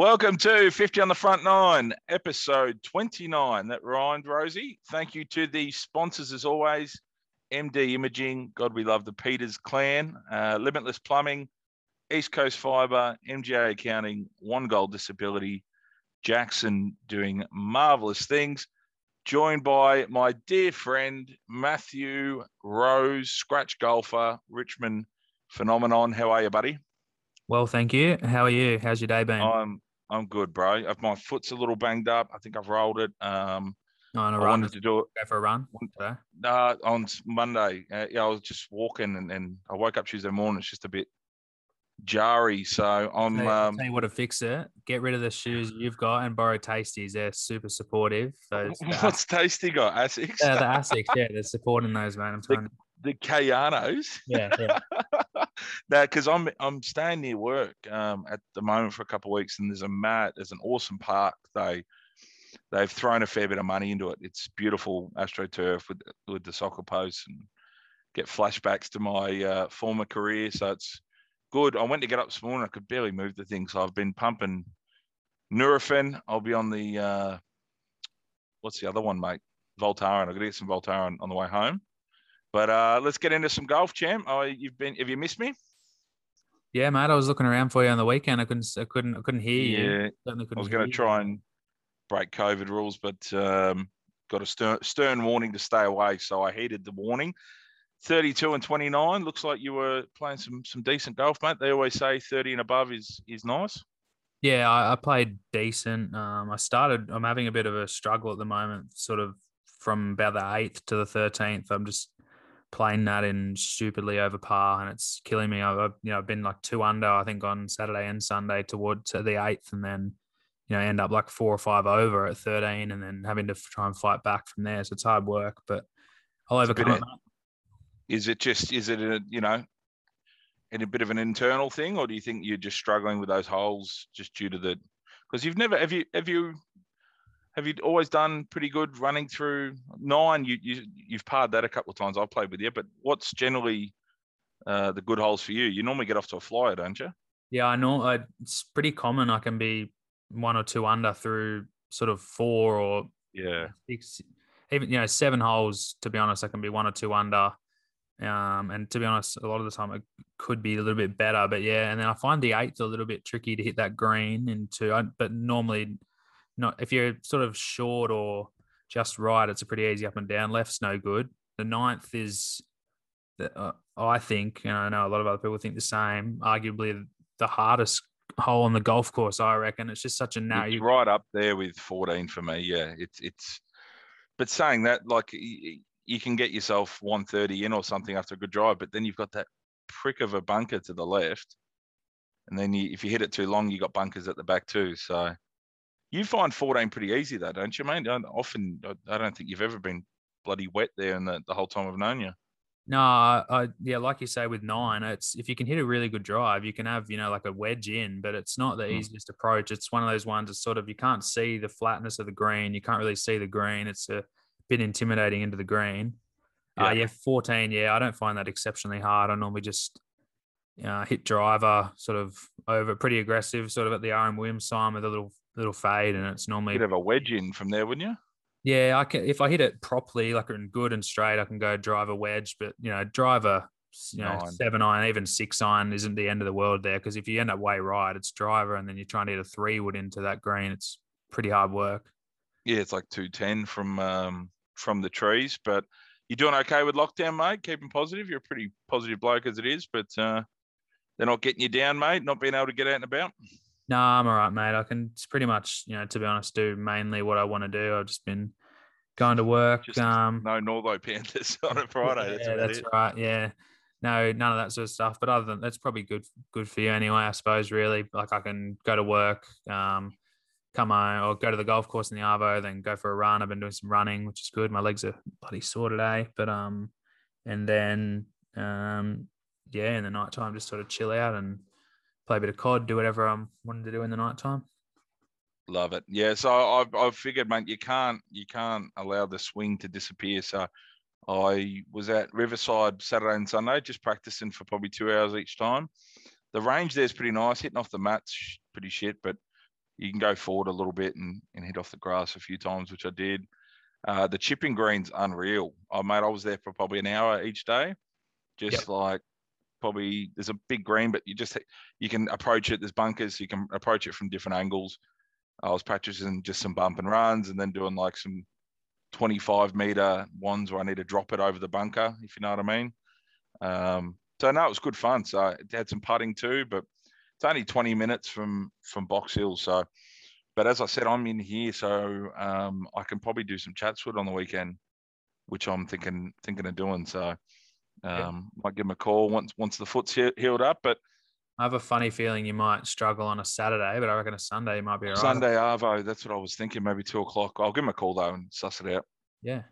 Welcome to 50 on the Front Nine, episode 29. That rhymed, Rosie. Thank you to the sponsors as always MD Imaging, God, we love the Peters clan, uh, Limitless Plumbing, East Coast Fibre, MGA Accounting, One Gold Disability, Jackson doing marvelous things. Joined by my dear friend Matthew Rose, scratch golfer, Richmond phenomenon. How are you, buddy? Well, thank you. How are you? How's your day been? I'm I'm good, bro. My foot's a little banged up. I think I've rolled it. Um, oh, on a I run. wanted to do it Go for a run today. uh, on Monday. Uh, yeah, I was just walking, and, and I woke up Tuesday morning. It's just a bit jarry. So I'm. Tell you, I'll Um, tell you what to fix it. Get rid of the shoes you've got and borrow Tasties. They're super supportive. Those the, what's tasty got? Asics. Yeah, the Asics, yeah, they're supporting those, man. I'm telling you. the Kayanos. Yeah, yeah. no, because I'm I'm staying near work um, at the moment for a couple of weeks, and there's a mat, there's an awesome park. They they've thrown a fair bit of money into it. It's beautiful astroturf with with the soccer posts, and get flashbacks to my uh, former career. So it's good. I went to get up this morning. I could barely move the thing, so I've been pumping Nurofen. I'll be on the uh, what's the other one, mate? Voltaren. To get some Voltaren on the way home. But uh, let's get into some golf, champ. Oh, you've been. Have you missed me? Yeah, mate. I was looking around for you on the weekend. I couldn't. I couldn't. I couldn't hear you. Yeah, Certainly I was going to try and break COVID rules, but um, got a stern, stern warning to stay away. So I heeded the warning. 32 and 29. Looks like you were playing some some decent golf, mate. They always say 30 and above is is nice. Yeah, I, I played decent. Um, I started. I'm having a bit of a struggle at the moment. Sort of from about the eighth to the thirteenth. I'm just playing that in stupidly over par, and it's killing me. I've I've, you know I've been like two under. I think on Saturday and Sunday toward to the eighth, and then you know end up like four or five over at thirteen, and then having to try and fight back from there. So it's hard work, but I'll overcome it. Is it just is it a you know, in a bit of an internal thing, or do you think you're just struggling with those holes just due to the? Because you've never have you have you have you always done pretty good running through nine? You you you've parred that a couple of times. I've played with you, but what's generally uh, the good holes for you? You normally get off to a flyer, don't you? Yeah, I know. I, it's pretty common. I can be one or two under through sort of four or Yeah. six, even you know seven holes. To be honest, I can be one or two under. Um, and to be honest, a lot of the time it could be a little bit better. But yeah, and then I find the eighth a little bit tricky to hit that green into. But normally, not if you're sort of short or just right, it's a pretty easy up and down. Left's no good. The ninth is, the, uh, I think, and I know a lot of other people think the same. Arguably, the hardest hole on the golf course. I reckon it's just such a narrow. It's right up there with 14 for me. Yeah, it's it's. But saying that, like you can get yourself 130 in or something after a good drive, but then you've got that prick of a bunker to the left, and then you, if you hit it too long, you got bunkers at the back too. So you find 14 pretty easy, though, don't you, mate? Don't- Often, I- I don't think you've ever been bloody wet there in the, the whole time I've known you. No, I, yeah, like you say with nine, it's if you can hit a really good drive, you can have you know like a wedge in, but it's not the Mm. easiest approach. It's one of those ones that sort of you can't see the flatness of the green, you can't really see the green. It's a bit intimidating into the green. Yeah, uh, Yeah. fourteen. Yeah, I don't find that exceptionally hard. I normally just uh, hit driver, sort of over, pretty aggressive, sort of at the Aaron Williams sign with a little little fade, and it's normally You'd have a wedge in from there, wouldn't you? yeah, I can if I hit it properly, like in good and straight, I can go driver wedge. But you know, driver, you know, Nine. seven iron, even six iron isn't the end of the world there. Because if you end up way right, it's driver, and then you're trying to hit a three wood into that green. It's pretty hard work. Yeah, it's like 210 from um, from the trees, but you're doing okay with lockdown, mate. Keeping positive. You're a pretty positive bloke as it is, but uh, they're not getting you down, mate. Not being able to get out and about. No, I'm all right, mate. I can pretty much, you know, to be honest, do mainly what I want to do. I've just been going to work. Just um, No Northo Panthers on a Friday. That's yeah, about that's right. Yeah. No, none of that sort of stuff. But other than that's probably good good for you anyway, I suppose, really. Like I can go to work, um, come home or go to the golf course in the Arvo, then go for a run. I've been doing some running, which is good. My legs are bloody sore today. But um and then um yeah, in the nighttime just sort of chill out and play a bit of COD, do whatever I'm wanting to do in the night time. Love it. Yeah. So I've I've figured, mate, you can't you can't allow the swing to disappear. So I was at Riverside Saturday and Sunday, just practicing for probably two hours each time. The range there's pretty nice. Hitting off the mats, pretty shit, but you can go forward a little bit and, and hit off the grass a few times, which I did. Uh, the chipping green's unreal. I mate, I was there for probably an hour each day, just yep. like probably there's a big green, but you just you can approach it. There's bunkers, you can approach it from different angles. I was practicing just some bump and runs, and then doing like some 25 meter ones where I need to drop it over the bunker, if you know what I mean. Um, so no, it was good fun. So it had some putting too, but it's only 20 minutes from from Box Hill. So, but as I said, I'm in here, so um, I can probably do some Chatswood on the weekend, which I'm thinking thinking of doing. So, um, yeah. might give him a call once once the foot's he- healed up. But I have a funny feeling you might struggle on a Saturday, but I reckon a Sunday you might be all right. Sunday Arvo, that's what I was thinking. Maybe two o'clock. I'll give him a call though and suss it out. Yeah.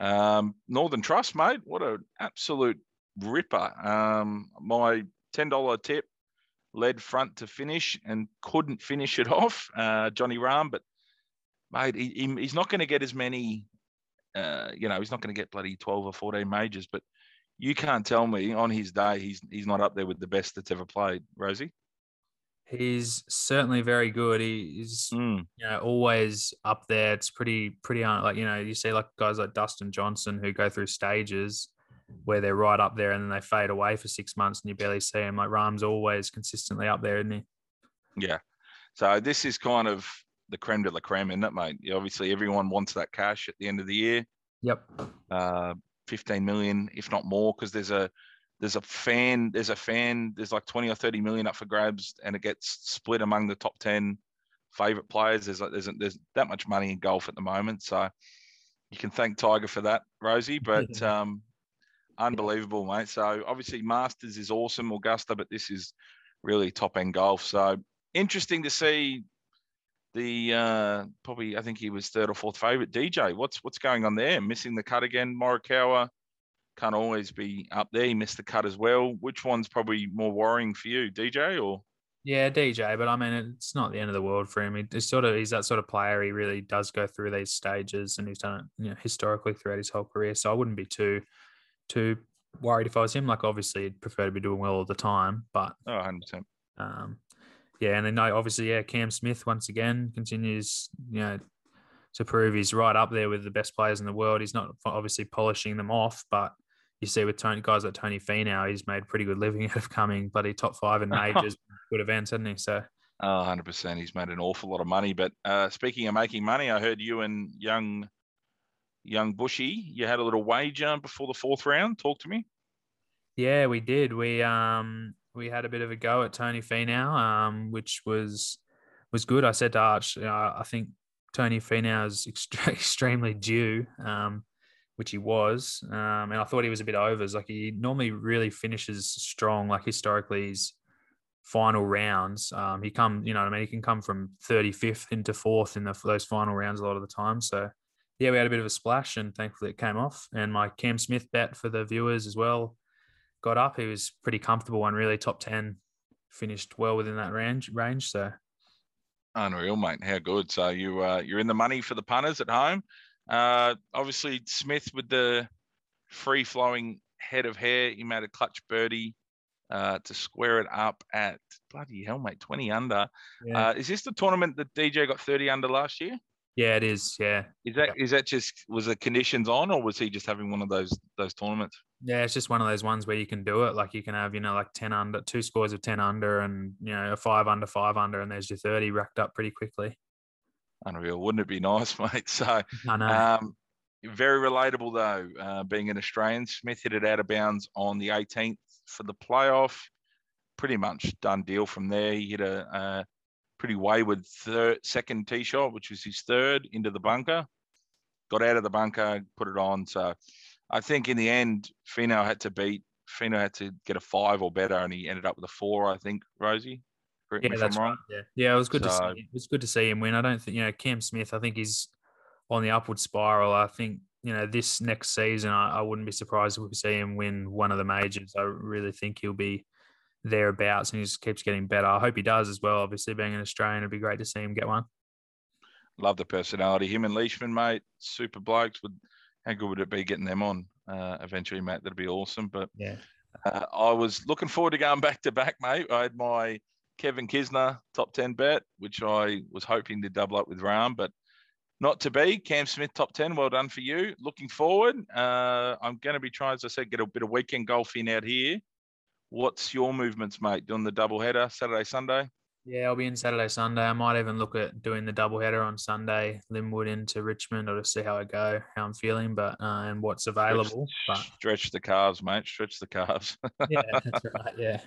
Um, Northern Trust, mate. What an absolute ripper. Um, my ten dollar tip led front to finish and couldn't finish it off, uh, Johnny Rahm. But mate, he, he's not going to get as many. Uh, you know, he's not going to get bloody twelve or fourteen majors. But you can't tell me on his day he's he's not up there with the best that's ever played, Rosie. He's certainly very good. He's mm. you know always up there. It's pretty pretty like you know you see like guys like Dustin Johnson who go through stages where they're right up there and then they fade away for six months and you barely see them. Like Rahm's always consistently up there, isn't he? Yeah. So this is kind of the creme de la creme, isn't it, mate? Obviously, everyone wants that cash at the end of the year. Yep. Uh, 15 million, if not more, because there's a there's a fan, there's a fan, there's like 20 or 30 million up for grabs, and it gets split among the top 10 favorite players. There's like there's there's that much money in golf at the moment, so you can thank Tiger for that, Rosie. But um, unbelievable, mate. So obviously Masters is awesome, Augusta, but this is really top end golf. So interesting to see the uh, probably I think he was third or fourth favorite. DJ, what's what's going on there? Missing the cut again. Morikawa can't always be up there. He missed the cut as well. Which one's probably more worrying for you, DJ or? Yeah, DJ, but I mean, it's not the end of the world for him. He's sort of he's that sort of player. He really does go through these stages, and he's done it, you know, historically throughout his whole career. So I wouldn't be too too worried if I was him. Like, obviously, I'd prefer to be doing well all the time, but oh, 100%. Um, yeah, and then no, obviously, yeah, Cam Smith once again continues, you know, to prove he's right up there with the best players in the world. He's not obviously polishing them off, but you see with Tony guys like Tony Finau, he's made pretty good living out of coming bloody top five in majors, good events, hasn't he? So. Oh, 100%. He's made an awful lot of money. But uh, speaking of making money, I heard you and young young Bushy, you had a little wager before the fourth round. Talk to me. Yeah, we did. We um we had a bit of a go at Tony Finau, um, which was was good. I said to Arch, you know, I think Tony Finau is extre- extremely due, um, which he was, um, and I thought he was a bit overs. Like he normally really finishes strong. Like historically, his final rounds, um, he come, you know, I mean, he can come from 35th into fourth in the, those final rounds a lot of the time. So yeah, we had a bit of a splash, and thankfully it came off. And my Cam Smith bet for the viewers as well got up. He was pretty comfortable and really top ten, finished well within that range. Range, so unreal, mate. How good! So you uh, you're in the money for the punters at home. Uh, obviously Smith with the free flowing head of hair, he made a clutch birdie uh, to square it up at bloody hell, mate, twenty under. Yeah. Uh, is this the tournament that DJ got thirty under last year? Yeah, it is. Yeah. Is that yeah. is that just was the conditions on, or was he just having one of those those tournaments? Yeah, it's just one of those ones where you can do it. Like you can have, you know, like ten under, two scores of ten under, and you know, a five under, five under, and there's your thirty racked up pretty quickly. Unreal, wouldn't it be nice, mate? So, I know. Um, very relatable though. Uh, being an Australian, Smith hit it out of bounds on the 18th for the playoff. Pretty much done deal from there. He hit a, a pretty wayward third, second tee shot, which was his third into the bunker. Got out of the bunker, put it on. So I think in the end, Finau had to beat. Finau had to get a five or better, and he ended up with a four. I think Rosie. Correct yeah, that's right. Yeah, yeah, it was good so, to see. It was good to see him win. I don't think you know Cam Smith. I think he's on the upward spiral. I think you know this next season, I, I wouldn't be surprised if we see him win one of the majors. I really think he'll be thereabouts, and he just keeps getting better. I hope he does as well. Obviously, being an Australian, it'd be great to see him get one. Love the personality. Him and Leishman, mate, super blokes. Would how good would it be getting them on uh, eventually, mate? That'd be awesome. But yeah, uh, I was looking forward to going back to back, mate. I had my Kevin Kisner, top 10 bet, which I was hoping to double up with Rahm, but not to be. Cam Smith, top 10. Well done for you. Looking forward. Uh, I'm going to be trying, as I said, get a bit of weekend golf in out here. What's your movements, mate? Doing the double header Saturday, Sunday? Yeah, I'll be in Saturday, Sunday. I might even look at doing the double header on Sunday, Linwood into Richmond, or to see how I go, how I'm feeling, but uh, and what's available. Stretch, but stretch the calves, mate. Stretch the calves. yeah, that's right. Yeah.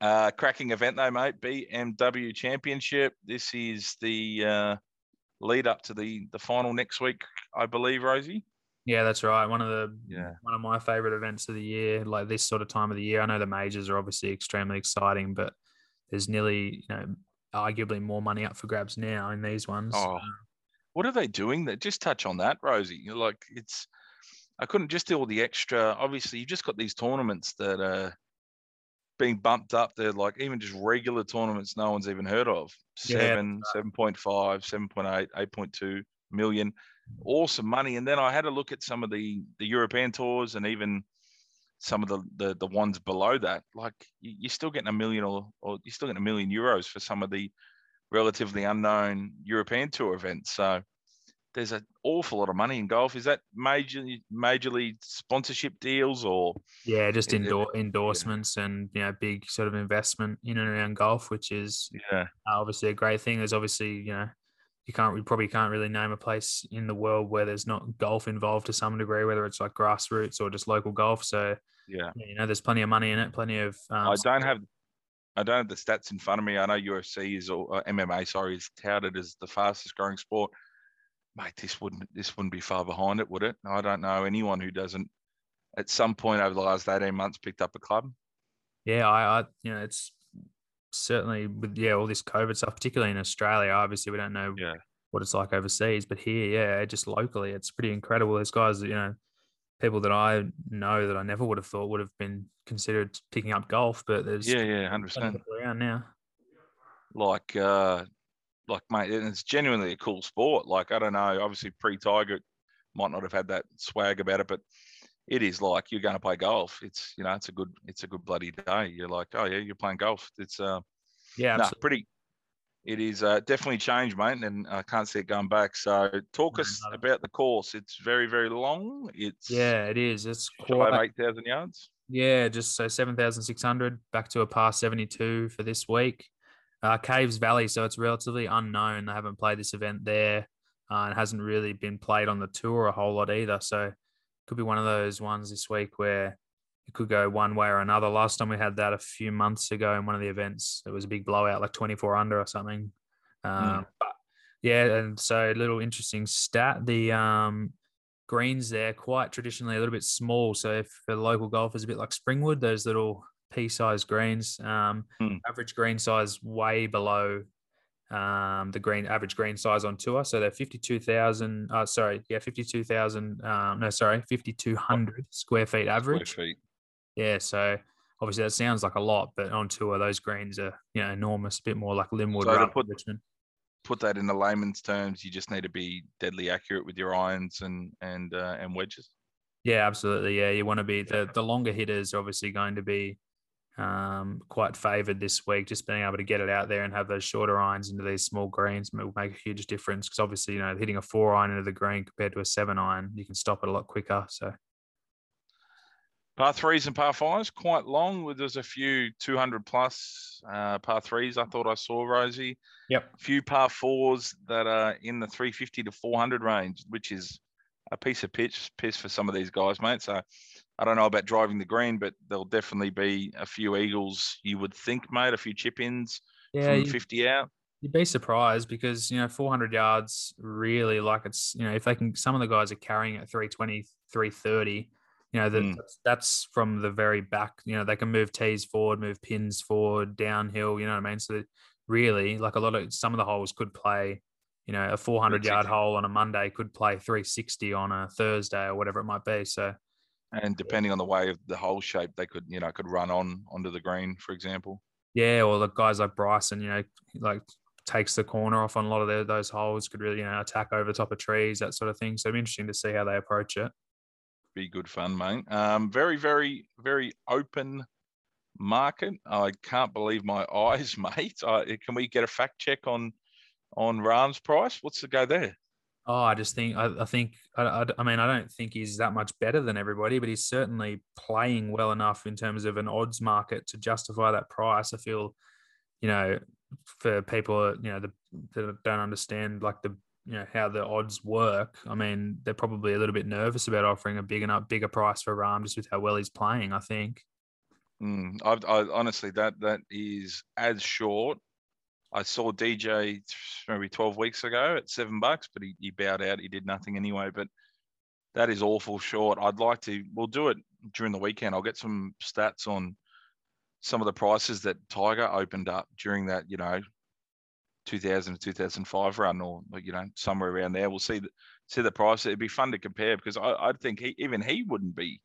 Uh, cracking event though, mate. BMW Championship. This is the uh, lead up to the the final next week, I believe, Rosie. Yeah, that's right. One of the yeah one of my favorite events of the year, like this sort of time of the year. I know the majors are obviously extremely exciting, but there's nearly you know arguably more money up for grabs now in these ones. Oh, uh, what are they doing? That just touch on that, Rosie. You're like it's. I couldn't just do all the extra. Obviously, you've just got these tournaments that are being bumped up. They're like even just regular tournaments no one's even heard of. Seven, yeah. 7.5, 7.8, 8.2 million. Awesome money. And then I had a look at some of the the European tours and even some of the the, the ones below that, like you're still getting a million or, or you're still getting a million euros for some of the relatively unknown European tour events. So there's an awful lot of money in golf. Is that major majorly sponsorship deals or yeah, just endor- endorsements yeah. and you know big sort of investment in and around golf, which is yeah obviously a great thing. There's obviously you know you can't we probably can't really name a place in the world where there's not golf involved to some degree, whether it's like grassroots or just local golf. So yeah, you know, there's plenty of money in it, plenty of. Um, I don't have, I don't have the stats in front of me. I know UFC is or uh, MMA, sorry, is touted as the fastest growing sport. Mate, this wouldn't this wouldn't be far behind it, would it? I don't know anyone who doesn't at some point over the last 18 months picked up a club. Yeah, I, I you know, it's certainly with yeah all this COVID stuff, particularly in Australia. Obviously, we don't know yeah. what it's like overseas, but here, yeah, just locally, it's pretty incredible. There's guys, you know, people that I know that I never would have thought would have been considered picking up golf, but there's yeah, yeah, hundred percent around now. Like, uh, like mate, it's genuinely a cool sport. Like, I don't know, obviously pre-Tiger might not have had that swag about it, but it is like you're going to play golf. It's you know, it's a good, it's a good bloody day. You're like, oh yeah, you're playing golf. It's uh, yeah, nah, pretty it is uh, definitely changed, mate, and I can't see it going back. So, talk us about the course. It's very, very long. It's yeah, it is. It's quite eight thousand yards. Yeah, just so seven thousand six hundred back to a par seventy two for this week. Uh, Caves Valley, so it's relatively unknown. They haven't played this event there, uh, and hasn't really been played on the tour a whole lot either. So, could be one of those ones this week where it could go one way or another. Last time we had that a few months ago in one of the events, it was a big blowout, like 24 under or something. Um, mm. But yeah, and so a little interesting stat: the um, greens there quite traditionally a little bit small. So if for the local golfers, a bit like Springwood, those little pea-sized greens, um, mm. average green size way below um, the green average green size on tour. So they're 52,000, uh, sorry, yeah, 52,000, um, no, sorry, 5,200 square feet average. Square feet. Yeah, so obviously that sounds like a lot, but on tour those greens are you know enormous, a bit more like Linwood so put, Richmond. Put that in the layman's terms, you just need to be deadly accurate with your irons and and uh, and wedges. Yeah, absolutely. Yeah, you want to be the the longer hitters obviously going to be um, quite favoured this week. Just being able to get it out there and have those shorter irons into these small greens will make a huge difference. Because obviously, you know, hitting a four iron into the green compared to a seven iron, you can stop it a lot quicker. So Par threes and par fives, quite long. With there's a few 200 plus uh, par threes. I thought I saw Rosie. Yep. A few par fours that are in the 350 to 400 range, which is a piece of pitch piss for some of these guys, mate. So I don't know about driving the green, but there'll definitely be a few eagles. You would think, mate, a few chip ins yeah, from 50 out. You'd be surprised because you know 400 yards really like it's you know if they can some of the guys are carrying at 320 330 you know, that mm. that's, that's, from the very back. You know, they can move tees forward, move pins forward, downhill. You know what I mean? So really, like a lot of some of the holes could play. You know, a 400 yard hole on a Monday could play 360 on a Thursday or whatever it might be. So, and depending on the way of the hole shape, they could you know could run on onto the green, for example. Yeah, or the guys like Bryson, you know, like takes the corner off on a lot of their, those holes, could really you know attack over the top of trees, that sort of thing. So it'd be interesting to see how they approach it be good fun, mate. Um, very, very, very open market. I can't believe my eyes, mate. I, can we get a fact check on on Rahm's price? What's the go there? Oh, I just think I, I think I, I, I, mean I don't think he's that much better than everybody, but he's certainly playing well enough in terms of an odds market to justify that price. I feel, you know, for people you know the, that don't understand like the you know how the odds work. I mean, they're probably a little bit nervous about offering a big enough bigger price for Rahm just with how well he's playing. I think. Mm, I, I honestly that that is as short I saw DJ maybe 12 weeks ago at seven bucks, but he, he bowed out. He did nothing anyway. But that is awful short. I'd like to, we'll do it during the weekend. I'll get some stats on some of the prices that Tiger opened up during that, you know, 2000 to 2005 run or, you know, somewhere around there. We'll see the, see the price. It'd be fun to compare because I, I think he, even he wouldn't be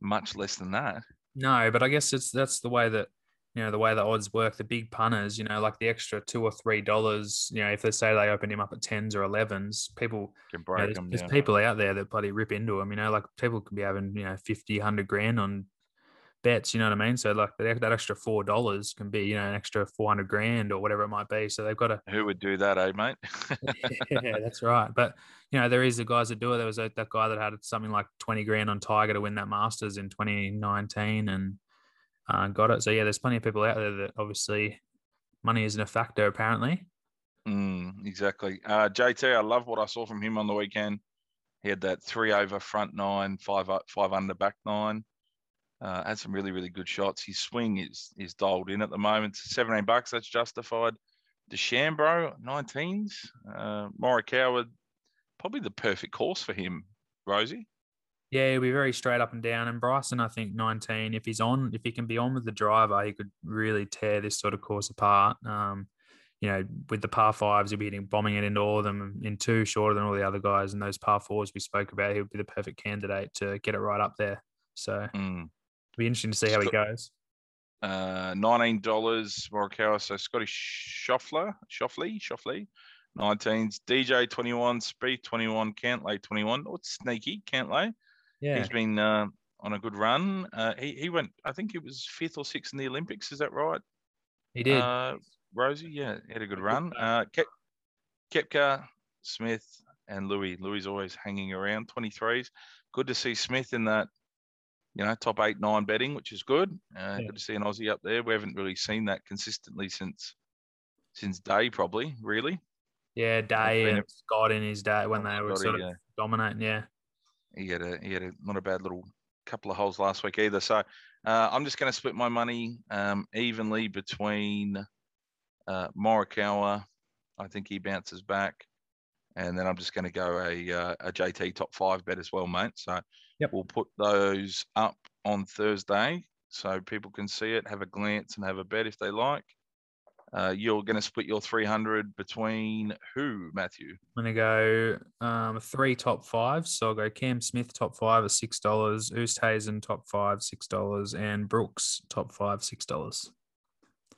much less than that. No, but I guess it's that's the way that you know the way the odds work the big punters you know like the extra two or three dollars you know if they say they open him up at 10s or 11s people can break you know, there's, them, there's people out there that bloody rip into them you know like people could be having you know 50 100 grand on bets you know what i mean? So like that, that extra four dollars can be you know an extra 400 grand or whatever it might be. So they've got to who would do that eh mate? Yeah that's right. But you know there is the guys that do it. There was a, that guy that had something like 20 grand on tiger to win that masters in 2019 and uh, got it. So yeah, there's plenty of people out there that obviously money isn't a factor apparently. Mm, exactly. Uh, JT, I love what I saw from him on the weekend. He had that three over front nine, five up, five under back nine. Uh, had some really, really good shots. His swing is is dialed in at the moment. 17 bucks, that's justified. DeChambeau, 19s. Uh, Morikawa, probably the perfect course for him, Rosie. Yeah, he'll be very straight up and down. And Bryson, I think 19, if he's on, if he can be on with the driver, he could really tear this sort of course apart. Um, you know, with the par fives, he'll be hitting, bombing it into all of them in two shorter than all the other guys. And those par fours we spoke about, he'll be the perfect candidate to get it right up there. So mm. it'll be interesting to see how he goes. Uh, $19 Morikawa. So Scotty Scheffler, Schauffele, Schauffele, 19s. DJ 21, Spieth 21, Cantlay 21. Oh, it's sneaky, Cantlay. Yeah, he's been uh, on a good run. Uh, he he went, I think it was fifth or sixth in the Olympics. Is that right? He did. Uh, Rosie, yeah, he had a good run. Uh, Kep, Koepka, Smith, and Louis. Louis always hanging around 23s. Good to see Smith in that, you know, top eight, nine betting, which is good. Uh, yeah. Good to see an Aussie up there. We haven't really seen that consistently since since Day, probably, really. Yeah, Day and Scott in his day when they were sort of yeah. dominating. Yeah he had a he had a not a bad little couple of holes last week either. So uh, I'm just going to split my money um, evenly between uh, Morikawa. I think he bounces back, and then I'm just going to go a uh, a JT top five bet as well, mate. So yep. we'll put those up on Thursday so people can see it, have a glance, and have a bet if they like. Uh, you're going to split your 300 between who, Matthew? I'm going to go um, three top fives. So I'll go Cam Smith top five at $6, Oosthuizen top five, $6, and Brooks top five, $6.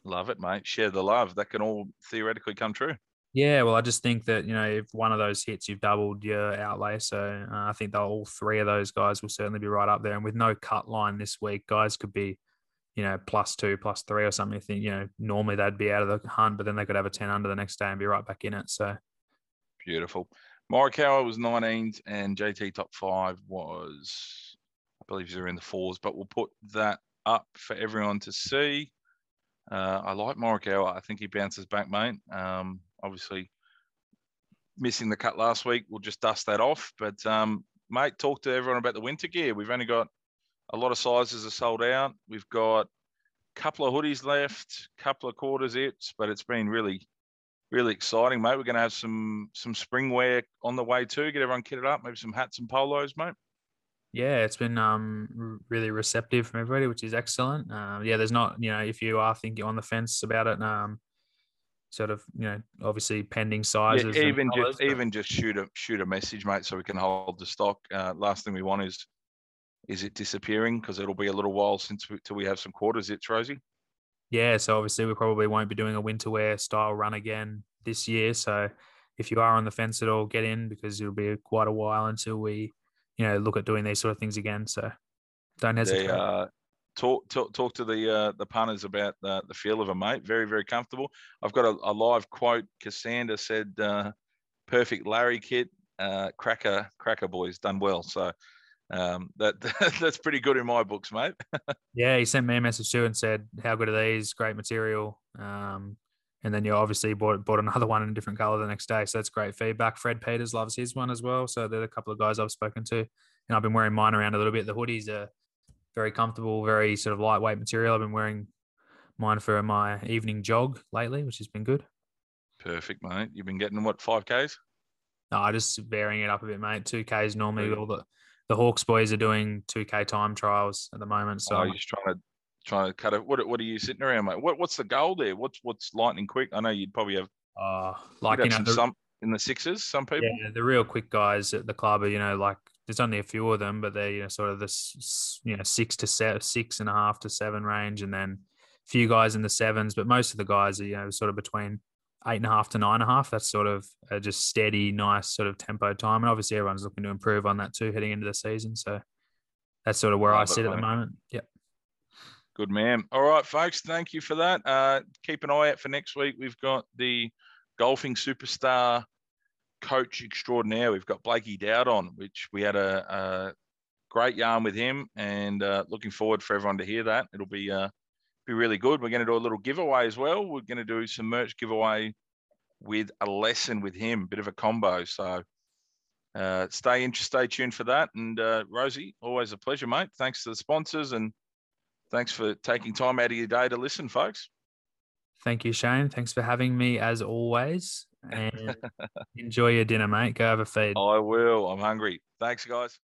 Love it, mate. Share the love. That can all theoretically come true. Yeah, well, I just think that you know if one of those hits, you've doubled your outlay. So uh, I think all three of those guys will certainly be right up there. And with no cut line this week, guys could be you know, plus two, plus three or something. Think, you know, normally they'd be out of the hunt, but then they could have a 10 under the next day and be right back in it. So beautiful. Morikawa was 19s and JT top five was, I believe they're in the fours, but we'll put that up for everyone to see. Uh, I like Morikawa. I think he bounces back, mate. Um, obviously, missing the cut last week, we'll just dust that off. But, um, mate, talk to everyone about the winter gear. We've only got a lot of sizes are sold out. We've got a couple of hoodies left, a couple of quarters it's, but it's been really, really exciting, mate. We're going to have some some spring wear on the way too. Get everyone kitted up, maybe some hats and polos, mate. Yeah, it's been um really receptive from everybody, which is excellent. Um, yeah, there's not, you know, if you are thinking on the fence about it, um, sort of, you know, obviously pending sizes. Yeah, even just but... even just shoot a shoot a message, mate, so we can hold the stock. Uh, last thing we want is is it disappearing? Because it'll be a little while since we, till we have some quarters. It's Rosie. Yeah, so obviously we probably won't be doing a winter wear style run again this year. So if you are on the fence at all, get in because it'll be quite a while until we, you know, look at doing these sort of things again. So don't hesitate. They, uh, talk talk, talk to the uh, the punters about the, the feel of a mate. Very very comfortable. I've got a, a live quote. Cassandra said, uh, "Perfect Larry kit, uh, cracker cracker boys done well." So um, that that's pretty good in my books, mate. yeah, he sent me a message too and said, "How good are these? Great material." Um, and then you obviously bought bought another one in a different color the next day, so that's great feedback. Fred Peters loves his one as well. So they're a couple of guys I've spoken to, and I've been wearing mine around a little bit. The hoodies are very comfortable, very sort of lightweight material. I've been wearing mine for my evening jog lately, which has been good. Perfect, mate. You've been getting what five k's? No, I just varying it up a bit, mate. Two k's normally. All the the Hawks boys are doing two k time trials at the moment. So oh, you're just trying to trying to cut it. What what are you sitting around, mate? What what's the goal there? What's what's lightning quick? I know you'd probably have. Uh, like you know, the, some in the sixes. Some people. Yeah, the real quick guys at the club are you know like there's only a few of them, but they're you know sort of this you know six to seven, six and a half to seven range, and then a few guys in the sevens. But most of the guys are you know sort of between eight and a half to nine and a half. That's sort of a just steady, nice sort of tempo time. And obviously, everyone's looking to improve on that too heading into the season. So that's sort of where Love I sit it, at the moment. Yep. Good man. All right, folks. Thank you for that. Uh, keep an eye out for next week. We've got the golfing superstar coach extraordinaire. We've got Blakey Dowd on, which we had a, a great yarn with him, and uh, looking forward for everyone to hear that. It'll be uh, be really good. We're going to do a little giveaway as well. We're going to do some merch giveaway with a lesson with him, a bit of a combo. So uh, stay interested, stay tuned for that. And uh, Rosie, always a pleasure, mate. Thanks to the sponsors and thanks for taking time out of your day to listen, folks. Thank you, Shane. Thanks for having me as always and enjoy your dinner, mate. Go have a feed. I will. I'm hungry. Thanks, guys.